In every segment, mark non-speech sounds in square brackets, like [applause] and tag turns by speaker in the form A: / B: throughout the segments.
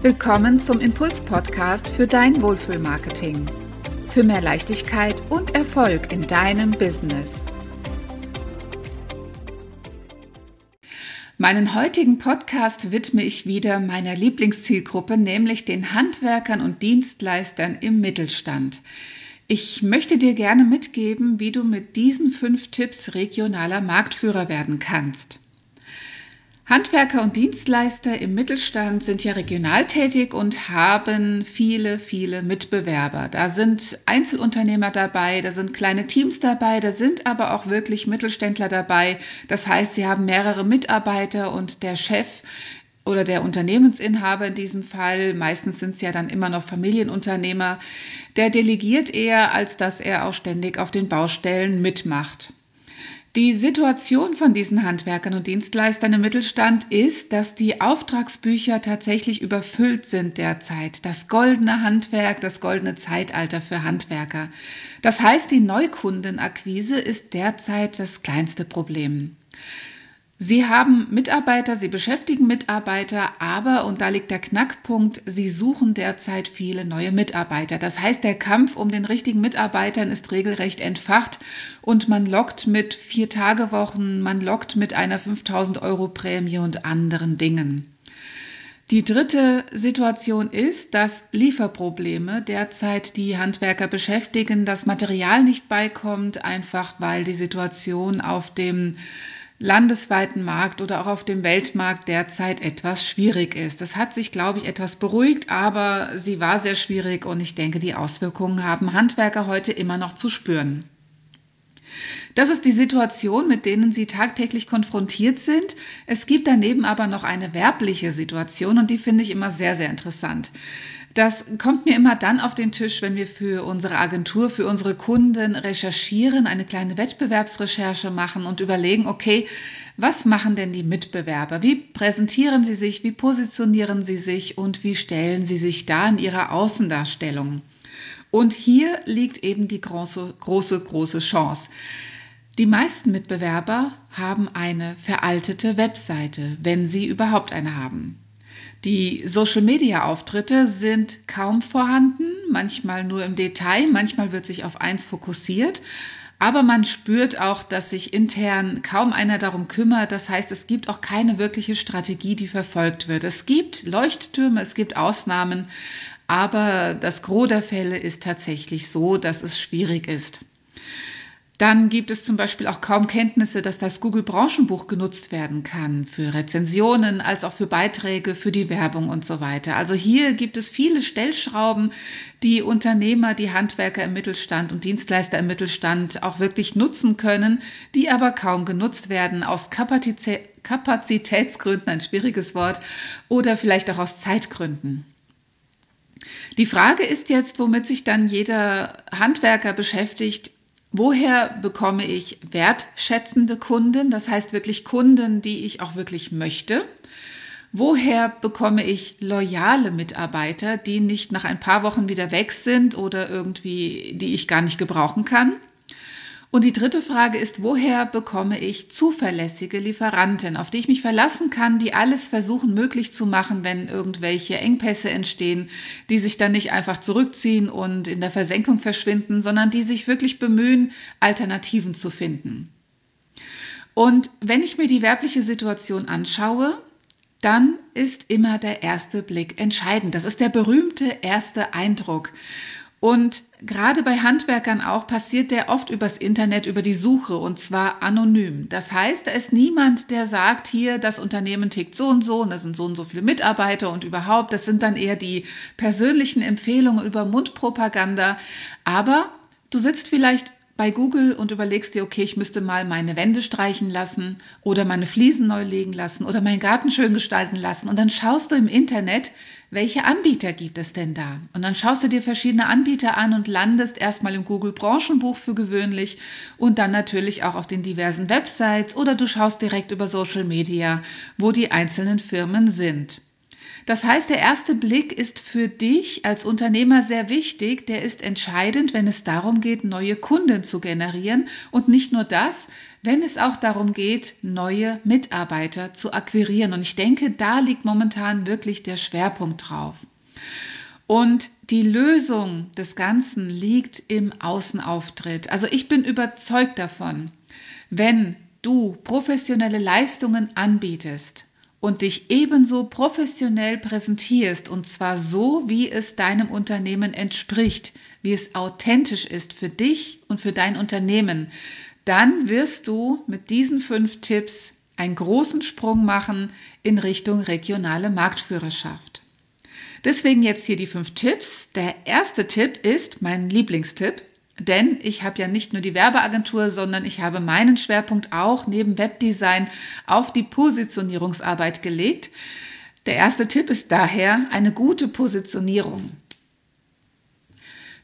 A: Willkommen zum Impuls-Podcast für dein Wohlfühlmarketing. Für mehr Leichtigkeit und Erfolg in deinem Business. Meinen heutigen Podcast widme ich wieder meiner Lieblingszielgruppe, nämlich den Handwerkern und Dienstleistern im Mittelstand. Ich möchte dir gerne mitgeben, wie du mit diesen fünf Tipps regionaler Marktführer werden kannst. Handwerker und Dienstleister im Mittelstand sind ja regional tätig und haben viele, viele Mitbewerber. Da sind Einzelunternehmer dabei, da sind kleine Teams dabei, da sind aber auch wirklich Mittelständler dabei. Das heißt, sie haben mehrere Mitarbeiter und der Chef oder der Unternehmensinhaber in diesem Fall, meistens sind es ja dann immer noch Familienunternehmer, der delegiert eher, als dass er auch ständig auf den Baustellen mitmacht. Die Situation von diesen Handwerkern und Dienstleistern im Mittelstand ist, dass die Auftragsbücher tatsächlich überfüllt sind derzeit. Das goldene Handwerk, das goldene Zeitalter für Handwerker. Das heißt, die Neukundenakquise ist derzeit das kleinste Problem. Sie haben Mitarbeiter, Sie beschäftigen Mitarbeiter, aber, und da liegt der Knackpunkt, Sie suchen derzeit viele neue Mitarbeiter. Das heißt, der Kampf um den richtigen Mitarbeitern ist regelrecht entfacht und man lockt mit Vier-Tage-Wochen, man lockt mit einer 5000 Euro Prämie und anderen Dingen. Die dritte Situation ist, dass Lieferprobleme derzeit die Handwerker beschäftigen, das Material nicht beikommt, einfach weil die Situation auf dem landesweiten Markt oder auch auf dem Weltmarkt derzeit etwas schwierig ist. Das hat sich, glaube ich, etwas beruhigt, aber sie war sehr schwierig und ich denke, die Auswirkungen haben Handwerker heute immer noch zu spüren. Das ist die Situation, mit denen sie tagtäglich konfrontiert sind. Es gibt daneben aber noch eine werbliche Situation und die finde ich immer sehr, sehr interessant. Das kommt mir immer dann auf den Tisch, wenn wir für unsere Agentur, für unsere Kunden recherchieren, eine kleine Wettbewerbsrecherche machen und überlegen, okay, was machen denn die Mitbewerber? Wie präsentieren sie sich? Wie positionieren sie sich? Und wie stellen sie sich da in ihrer Außendarstellung? Und hier liegt eben die große, große, große Chance. Die meisten Mitbewerber haben eine veraltete Webseite, wenn sie überhaupt eine haben. Die Social-Media-Auftritte sind kaum vorhanden, manchmal nur im Detail, manchmal wird sich auf eins fokussiert. Aber man spürt auch, dass sich intern kaum einer darum kümmert. Das heißt, es gibt auch keine wirkliche Strategie, die verfolgt wird. Es gibt Leuchttürme, es gibt Ausnahmen, aber das Gros der Fälle ist tatsächlich so, dass es schwierig ist. Dann gibt es zum Beispiel auch kaum Kenntnisse, dass das Google Branchenbuch genutzt werden kann für Rezensionen, als auch für Beiträge, für die Werbung und so weiter. Also hier gibt es viele Stellschrauben, die Unternehmer, die Handwerker im Mittelstand und Dienstleister im Mittelstand auch wirklich nutzen können, die aber kaum genutzt werden aus Kapazitätsgründen, ein schwieriges Wort, oder vielleicht auch aus Zeitgründen. Die Frage ist jetzt, womit sich dann jeder Handwerker beschäftigt, Woher bekomme ich wertschätzende Kunden? Das heißt wirklich Kunden, die ich auch wirklich möchte. Woher bekomme ich loyale Mitarbeiter, die nicht nach ein paar Wochen wieder weg sind oder irgendwie, die ich gar nicht gebrauchen kann? Und die dritte Frage ist, woher bekomme ich zuverlässige Lieferanten, auf die ich mich verlassen kann, die alles versuchen möglich zu machen, wenn irgendwelche Engpässe entstehen, die sich dann nicht einfach zurückziehen und in der Versenkung verschwinden, sondern die sich wirklich bemühen, Alternativen zu finden. Und wenn ich mir die werbliche Situation anschaue, dann ist immer der erste Blick entscheidend. Das ist der berühmte erste Eindruck. Und gerade bei Handwerkern auch passiert der oft übers Internet, über die Suche und zwar anonym. Das heißt, da ist niemand, der sagt, hier, das Unternehmen tickt so und so und da sind so und so viele Mitarbeiter und überhaupt. Das sind dann eher die persönlichen Empfehlungen über Mundpropaganda. Aber du sitzt vielleicht bei Google und überlegst dir, okay, ich müsste mal meine Wände streichen lassen oder meine Fliesen neu legen lassen oder meinen Garten schön gestalten lassen. Und dann schaust du im Internet, welche Anbieter gibt es denn da? Und dann schaust du dir verschiedene Anbieter an und landest erstmal im Google Branchenbuch für gewöhnlich und dann natürlich auch auf den diversen Websites oder du schaust direkt über Social Media, wo die einzelnen Firmen sind. Das heißt, der erste Blick ist für dich als Unternehmer sehr wichtig. Der ist entscheidend, wenn es darum geht, neue Kunden zu generieren. Und nicht nur das, wenn es auch darum geht, neue Mitarbeiter zu akquirieren. Und ich denke, da liegt momentan wirklich der Schwerpunkt drauf. Und die Lösung des Ganzen liegt im Außenauftritt. Also ich bin überzeugt davon, wenn du professionelle Leistungen anbietest und dich ebenso professionell präsentierst und zwar so, wie es deinem Unternehmen entspricht, wie es authentisch ist für dich und für dein Unternehmen, dann wirst du mit diesen fünf Tipps einen großen Sprung machen in Richtung regionale Marktführerschaft. Deswegen jetzt hier die fünf Tipps. Der erste Tipp ist mein Lieblingstipp. Denn ich habe ja nicht nur die Werbeagentur, sondern ich habe meinen Schwerpunkt auch neben Webdesign auf die Positionierungsarbeit gelegt. Der erste Tipp ist daher eine gute Positionierung.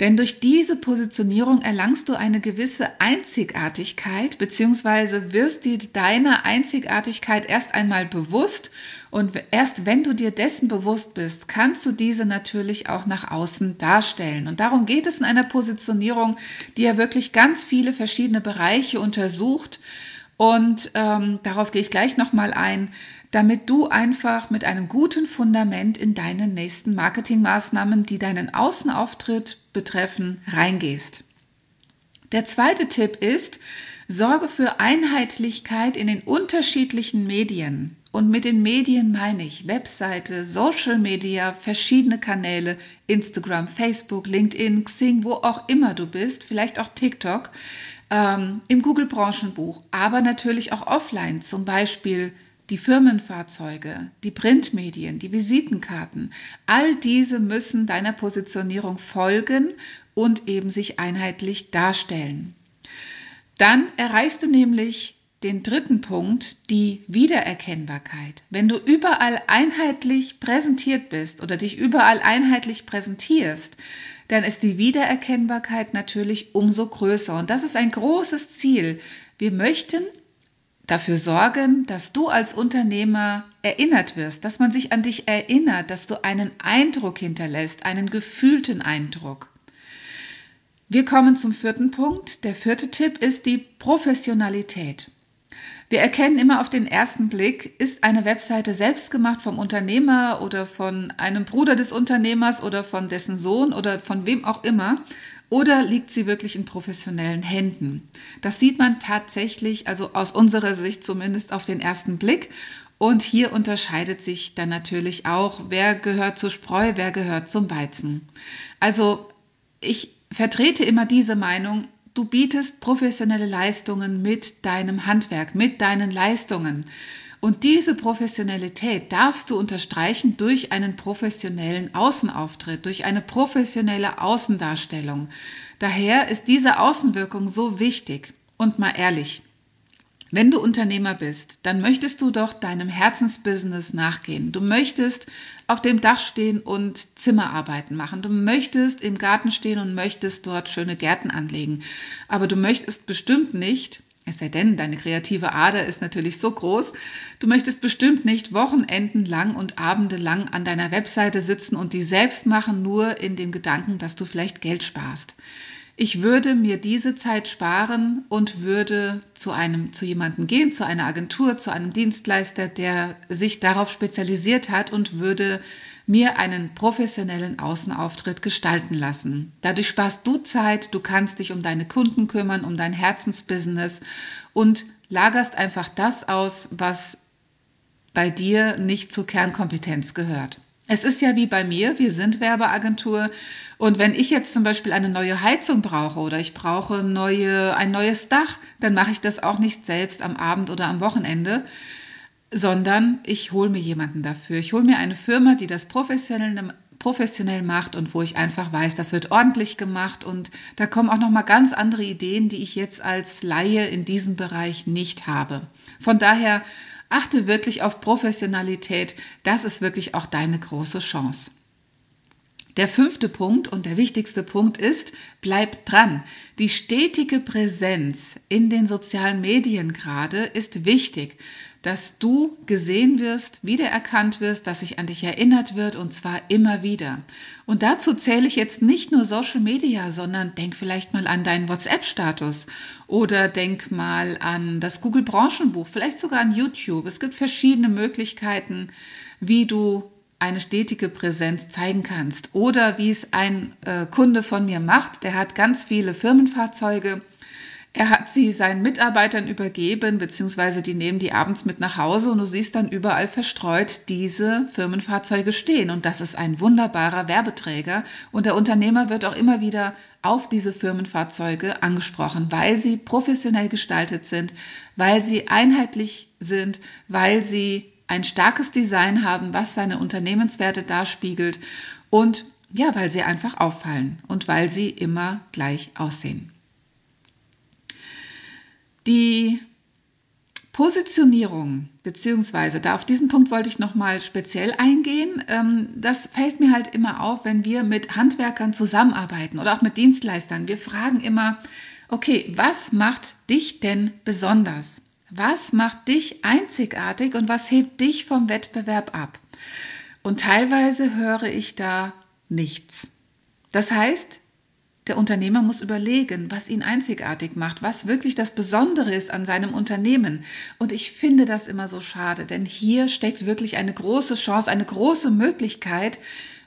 A: Denn durch diese Positionierung erlangst du eine gewisse Einzigartigkeit, beziehungsweise wirst dir deiner Einzigartigkeit erst einmal bewusst und erst wenn du dir dessen bewusst bist, kannst du diese natürlich auch nach außen darstellen. Und darum geht es in einer Positionierung, die ja wirklich ganz viele verschiedene Bereiche untersucht. Und ähm, darauf gehe ich gleich nochmal ein damit du einfach mit einem guten Fundament in deine nächsten Marketingmaßnahmen, die deinen Außenauftritt betreffen, reingehst. Der zweite Tipp ist, sorge für Einheitlichkeit in den unterschiedlichen Medien. Und mit den Medien meine ich Webseite, Social Media, verschiedene Kanäle, Instagram, Facebook, LinkedIn, Xing, wo auch immer du bist, vielleicht auch TikTok, ähm, im Google Branchenbuch, aber natürlich auch offline, zum Beispiel die Firmenfahrzeuge, die Printmedien, die Visitenkarten, all diese müssen deiner Positionierung folgen und eben sich einheitlich darstellen. Dann erreichst du nämlich den dritten Punkt, die Wiedererkennbarkeit. Wenn du überall einheitlich präsentiert bist oder dich überall einheitlich präsentierst, dann ist die Wiedererkennbarkeit natürlich umso größer. Und das ist ein großes Ziel. Wir möchten dafür sorgen, dass du als Unternehmer erinnert wirst, dass man sich an dich erinnert, dass du einen Eindruck hinterlässt, einen gefühlten Eindruck. Wir kommen zum vierten Punkt. Der vierte Tipp ist die Professionalität. Wir erkennen immer auf den ersten Blick, ist eine Webseite selbst gemacht vom Unternehmer oder von einem Bruder des Unternehmers oder von dessen Sohn oder von wem auch immer oder liegt sie wirklich in professionellen Händen? Das sieht man tatsächlich, also aus unserer Sicht zumindest auf den ersten Blick. Und hier unterscheidet sich dann natürlich auch, wer gehört zur Spreu, wer gehört zum Weizen. Also ich vertrete immer diese Meinung, du bietest professionelle Leistungen mit deinem Handwerk, mit deinen Leistungen. Und diese Professionalität darfst du unterstreichen durch einen professionellen Außenauftritt, durch eine professionelle Außendarstellung. Daher ist diese Außenwirkung so wichtig. Und mal ehrlich, wenn du Unternehmer bist, dann möchtest du doch deinem Herzensbusiness nachgehen. Du möchtest auf dem Dach stehen und Zimmerarbeiten machen. Du möchtest im Garten stehen und möchtest dort schöne Gärten anlegen. Aber du möchtest bestimmt nicht es sei denn, deine kreative Ader ist natürlich so groß, du möchtest bestimmt nicht Wochenenden lang und Abende lang an deiner Webseite sitzen und die selbst machen, nur in dem Gedanken, dass du vielleicht Geld sparst. Ich würde mir diese Zeit sparen und würde zu einem, zu jemandem gehen, zu einer Agentur, zu einem Dienstleister, der sich darauf spezialisiert hat und würde mir einen professionellen Außenauftritt gestalten lassen. Dadurch sparst du Zeit, du kannst dich um deine Kunden kümmern, um dein Herzensbusiness und lagerst einfach das aus, was bei dir nicht zur Kernkompetenz gehört. Es ist ja wie bei mir, wir sind Werbeagentur und wenn ich jetzt zum Beispiel eine neue Heizung brauche oder ich brauche neue, ein neues Dach, dann mache ich das auch nicht selbst am Abend oder am Wochenende, sondern ich hole mir jemanden dafür. Ich hole mir eine Firma, die das professionell, professionell macht und wo ich einfach weiß, das wird ordentlich gemacht und da kommen auch noch mal ganz andere Ideen, die ich jetzt als Laie in diesem Bereich nicht habe. Von daher achte wirklich auf Professionalität. Das ist wirklich auch deine große Chance. Der fünfte Punkt und der wichtigste Punkt ist, bleib dran. Die stetige Präsenz in den sozialen Medien gerade ist wichtig. Dass du gesehen wirst, wiedererkannt wirst, dass sich an dich erinnert wird und zwar immer wieder. Und dazu zähle ich jetzt nicht nur Social Media, sondern denk vielleicht mal an deinen WhatsApp-Status oder denk mal an das Google Branchenbuch, vielleicht sogar an YouTube. Es gibt verschiedene Möglichkeiten, wie du eine stetige Präsenz zeigen kannst. Oder wie es ein äh, Kunde von mir macht, der hat ganz viele Firmenfahrzeuge er hat sie seinen Mitarbeitern übergeben, beziehungsweise die nehmen die abends mit nach Hause und du siehst dann überall verstreut diese Firmenfahrzeuge stehen. Und das ist ein wunderbarer Werbeträger. Und der Unternehmer wird auch immer wieder auf diese Firmenfahrzeuge angesprochen, weil sie professionell gestaltet sind, weil sie einheitlich sind, weil sie ein starkes Design haben, was seine Unternehmenswerte darspiegelt und ja, weil sie einfach auffallen und weil sie immer gleich aussehen. Die Positionierung, beziehungsweise da auf diesen Punkt wollte ich nochmal speziell eingehen. Ähm, das fällt mir halt immer auf, wenn wir mit Handwerkern zusammenarbeiten oder auch mit Dienstleistern. Wir fragen immer, okay, was macht dich denn besonders? Was macht dich einzigartig und was hebt dich vom Wettbewerb ab? Und teilweise höre ich da nichts. Das heißt, der Unternehmer muss überlegen, was ihn einzigartig macht, was wirklich das Besondere ist an seinem Unternehmen. Und ich finde das immer so schade, denn hier steckt wirklich eine große Chance, eine große Möglichkeit,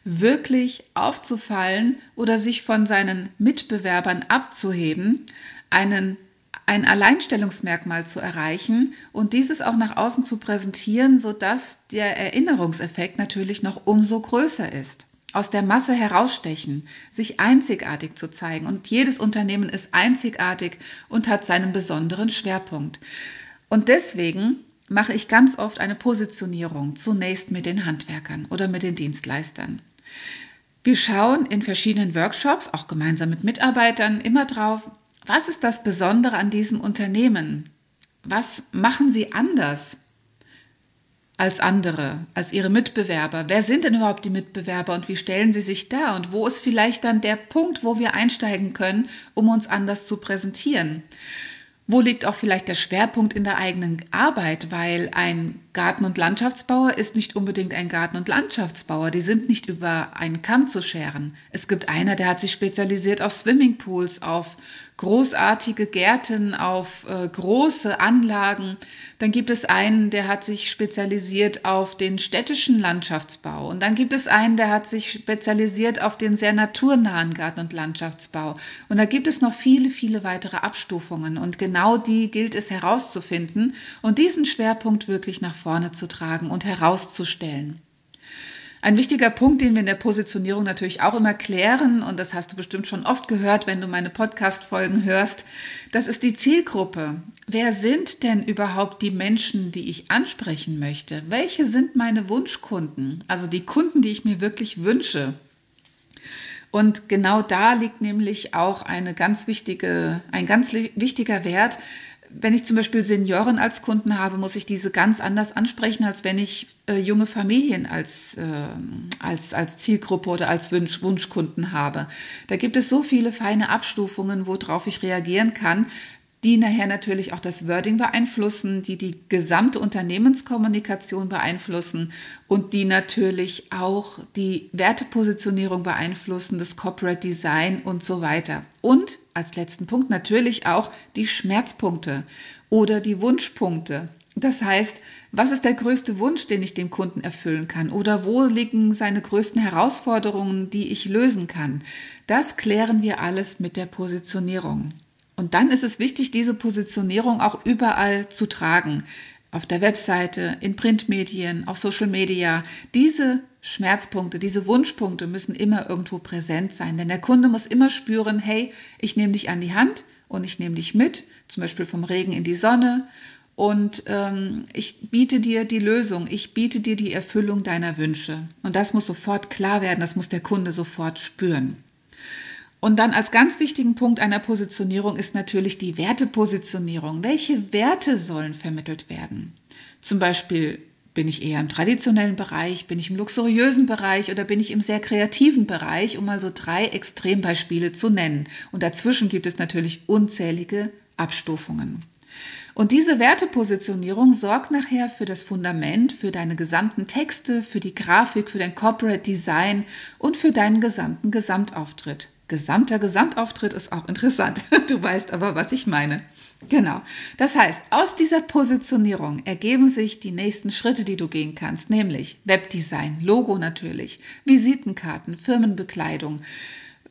A: wirklich aufzufallen oder sich von seinen Mitbewerbern abzuheben, einen ein Alleinstellungsmerkmal zu erreichen und dieses auch nach außen zu präsentieren, sodass der Erinnerungseffekt natürlich noch umso größer ist aus der Masse herausstechen, sich einzigartig zu zeigen. Und jedes Unternehmen ist einzigartig und hat seinen besonderen Schwerpunkt. Und deswegen mache ich ganz oft eine Positionierung, zunächst mit den Handwerkern oder mit den Dienstleistern. Wir schauen in verschiedenen Workshops, auch gemeinsam mit Mitarbeitern, immer drauf, was ist das Besondere an diesem Unternehmen? Was machen sie anders? als andere, als ihre Mitbewerber. Wer sind denn überhaupt die Mitbewerber und wie stellen sie sich dar? Und wo ist vielleicht dann der Punkt, wo wir einsteigen können, um uns anders zu präsentieren? Wo liegt auch vielleicht der Schwerpunkt in der eigenen Arbeit? Weil ein Garten- und Landschaftsbauer ist nicht unbedingt ein Garten- und Landschaftsbauer. Die sind nicht über einen Kamm zu scheren. Es gibt einer, der hat sich spezialisiert auf Swimmingpools, auf großartige Gärten, auf äh, große Anlagen. Dann gibt es einen, der hat sich spezialisiert auf den städtischen Landschaftsbau. Und dann gibt es einen, der hat sich spezialisiert auf den sehr naturnahen Garten- und Landschaftsbau. Und da gibt es noch viele, viele weitere Abstufungen. Und genau die gilt es herauszufinden und diesen Schwerpunkt wirklich nach vorne zu tragen und herauszustellen. Ein wichtiger Punkt, den wir in der Positionierung natürlich auch immer klären, und das hast du bestimmt schon oft gehört, wenn du meine Podcast-Folgen hörst, das ist die Zielgruppe. Wer sind denn überhaupt die Menschen, die ich ansprechen möchte? Welche sind meine Wunschkunden? Also die Kunden, die ich mir wirklich wünsche. Und genau da liegt nämlich auch eine ganz wichtige, ein ganz wichtiger Wert, wenn ich zum Beispiel Senioren als Kunden habe, muss ich diese ganz anders ansprechen, als wenn ich äh, junge Familien als, äh, als, als Zielgruppe oder als Wunsch, Wunschkunden habe. Da gibt es so viele feine Abstufungen, worauf ich reagieren kann, die nachher natürlich auch das Wording beeinflussen, die die gesamte Unternehmenskommunikation beeinflussen und die natürlich auch die Wertepositionierung beeinflussen, das Corporate Design und so weiter. Und als letzten Punkt natürlich auch die Schmerzpunkte oder die Wunschpunkte. Das heißt, was ist der größte Wunsch, den ich dem Kunden erfüllen kann? Oder wo liegen seine größten Herausforderungen, die ich lösen kann? Das klären wir alles mit der Positionierung. Und dann ist es wichtig, diese Positionierung auch überall zu tragen. Auf der Webseite, in Printmedien, auf Social Media. Diese Schmerzpunkte, diese Wunschpunkte müssen immer irgendwo präsent sein. Denn der Kunde muss immer spüren, hey, ich nehme dich an die Hand und ich nehme dich mit, zum Beispiel vom Regen in die Sonne. Und ähm, ich biete dir die Lösung, ich biete dir die Erfüllung deiner Wünsche. Und das muss sofort klar werden, das muss der Kunde sofort spüren. Und dann als ganz wichtigen Punkt einer Positionierung ist natürlich die Wertepositionierung. Welche Werte sollen vermittelt werden? Zum Beispiel bin ich eher im traditionellen Bereich, bin ich im luxuriösen Bereich oder bin ich im sehr kreativen Bereich, um mal so drei Extrembeispiele zu nennen. Und dazwischen gibt es natürlich unzählige Abstufungen. Und diese Wertepositionierung sorgt nachher für das Fundament, für deine gesamten Texte, für die Grafik, für dein Corporate Design und für deinen gesamten Gesamtauftritt. Gesamter Gesamtauftritt ist auch interessant. [laughs] Du weißt aber, was ich meine. Genau. Das heißt, aus dieser Positionierung ergeben sich die nächsten Schritte, die du gehen kannst, nämlich Webdesign, Logo natürlich, Visitenkarten, Firmenbekleidung,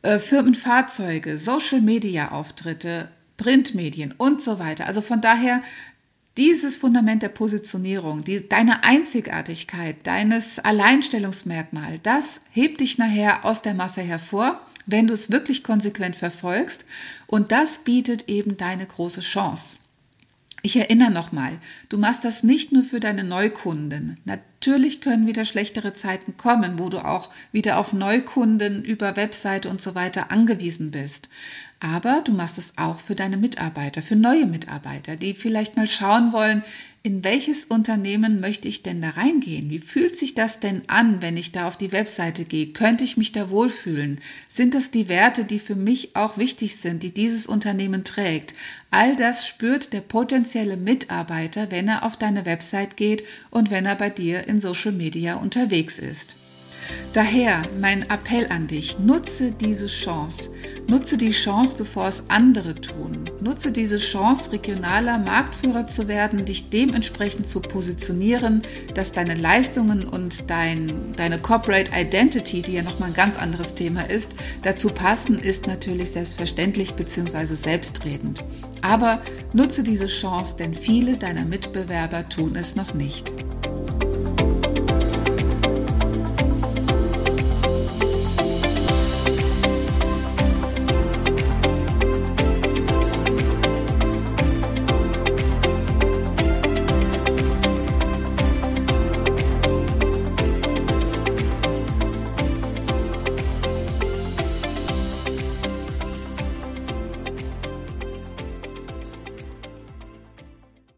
A: äh, Firmenfahrzeuge, Social-Media-Auftritte, Printmedien und so weiter. Also von daher dieses Fundament der Positionierung, die, deine Einzigartigkeit, deines Alleinstellungsmerkmal, das hebt dich nachher aus der Masse hervor, wenn du es wirklich konsequent verfolgst. Und das bietet eben deine große Chance. Ich erinnere nochmal, du machst das nicht nur für deine Neukunden. Natürlich können wieder schlechtere Zeiten kommen, wo du auch wieder auf Neukunden über Webseite und so weiter angewiesen bist. Aber du machst es auch für deine Mitarbeiter, für neue Mitarbeiter, die vielleicht mal schauen wollen, in welches Unternehmen möchte ich denn da reingehen? Wie fühlt sich das denn an, wenn ich da auf die Webseite gehe? Könnte ich mich da wohlfühlen? Sind das die Werte, die für mich auch wichtig sind, die dieses Unternehmen trägt? All das spürt der potenzielle Mitarbeiter, wenn er auf deine Website geht und wenn er bei dir in Social Media unterwegs ist. Daher mein Appell an dich, nutze diese Chance. Nutze die Chance, bevor es andere tun. Nutze diese Chance, regionaler Marktführer zu werden, dich dementsprechend zu positionieren, dass deine Leistungen und dein, deine Corporate Identity, die ja nochmal ein ganz anderes Thema ist, dazu passen, ist natürlich selbstverständlich bzw. selbstredend. Aber nutze diese Chance, denn viele deiner Mitbewerber tun es noch nicht.